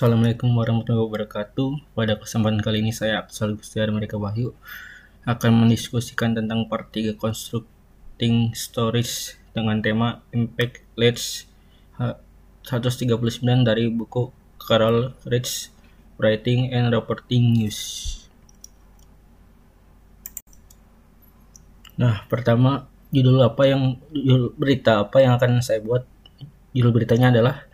Assalamualaikum warahmatullahi wabarakatuh. Pada kesempatan kali ini saya Aksal Gustiar Mereka Wahyu akan mendiskusikan tentang part 3 Constructing Stories dengan tema Impact Leads 139 dari buku Carol Rich Writing and Reporting News. Nah, pertama judul apa yang judul berita apa yang akan saya buat? Judul beritanya adalah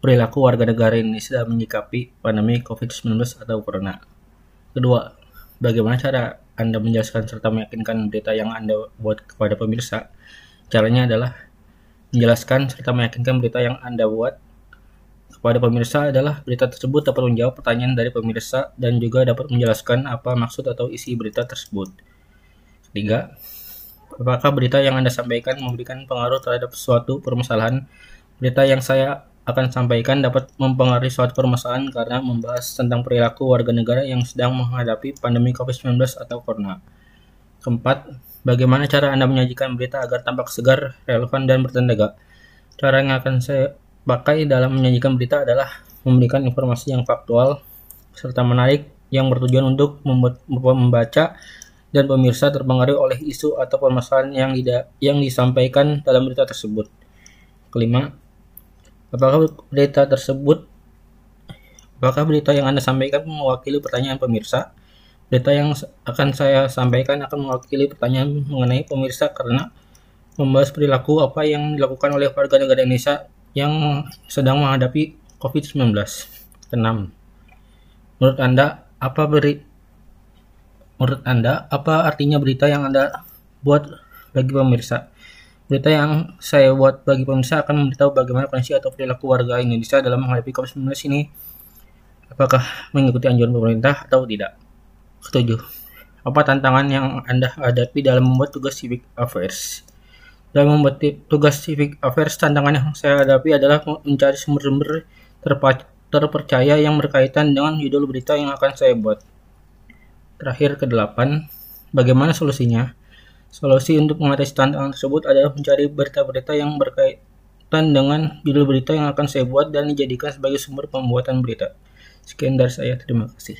perilaku warga negara Indonesia dalam menyikapi pandemi COVID-19 atau Corona. Kedua, bagaimana cara Anda menjelaskan serta meyakinkan berita yang Anda buat kepada pemirsa? Caranya adalah menjelaskan serta meyakinkan berita yang Anda buat kepada pemirsa adalah berita tersebut dapat menjawab pertanyaan dari pemirsa dan juga dapat menjelaskan apa maksud atau isi berita tersebut. Ketiga, apakah berita yang Anda sampaikan memberikan pengaruh terhadap suatu permasalahan? Berita yang saya akan sampaikan dapat mempengaruhi suatu permasalahan karena membahas tentang perilaku warga negara yang sedang menghadapi pandemi COVID-19 atau Corona. Keempat, bagaimana cara Anda menyajikan berita agar tampak segar, relevan, dan bertenaga? Cara yang akan saya pakai dalam menyajikan berita adalah memberikan informasi yang faktual serta menarik yang bertujuan untuk membuat membaca dan pemirsa terpengaruh oleh isu atau permasalahan yang yang disampaikan dalam berita tersebut. Kelima, Apakah berita tersebut apakah berita yang Anda sampaikan mewakili pertanyaan pemirsa? Berita yang akan saya sampaikan akan mewakili pertanyaan mengenai pemirsa karena membahas perilaku apa yang dilakukan oleh warga negara Indonesia yang sedang menghadapi COVID-19. Keenam, menurut Anda apa beri menurut Anda apa artinya berita yang Anda buat bagi pemirsa? Berita yang saya buat bagi pemirsa akan memberitahu bagaimana kondisi atau perilaku warga Indonesia dalam menghadapi COVID-19 ini. Apakah mengikuti anjuran pemerintah atau tidak? Ketujuh, apa tantangan yang Anda hadapi dalam membuat tugas civic affairs? Dalam membuat tugas civic affairs, tantangan yang saya hadapi adalah mencari sumber-sumber terpercaya yang berkaitan dengan judul berita yang akan saya buat. Terakhir, kedelapan, bagaimana solusinya? Solusi untuk mengatasi tantangan tersebut adalah mencari berita-berita yang berkaitan dengan judul berita yang akan saya buat dan dijadikan sebagai sumber pembuatan berita. Sekian dari saya, terima kasih.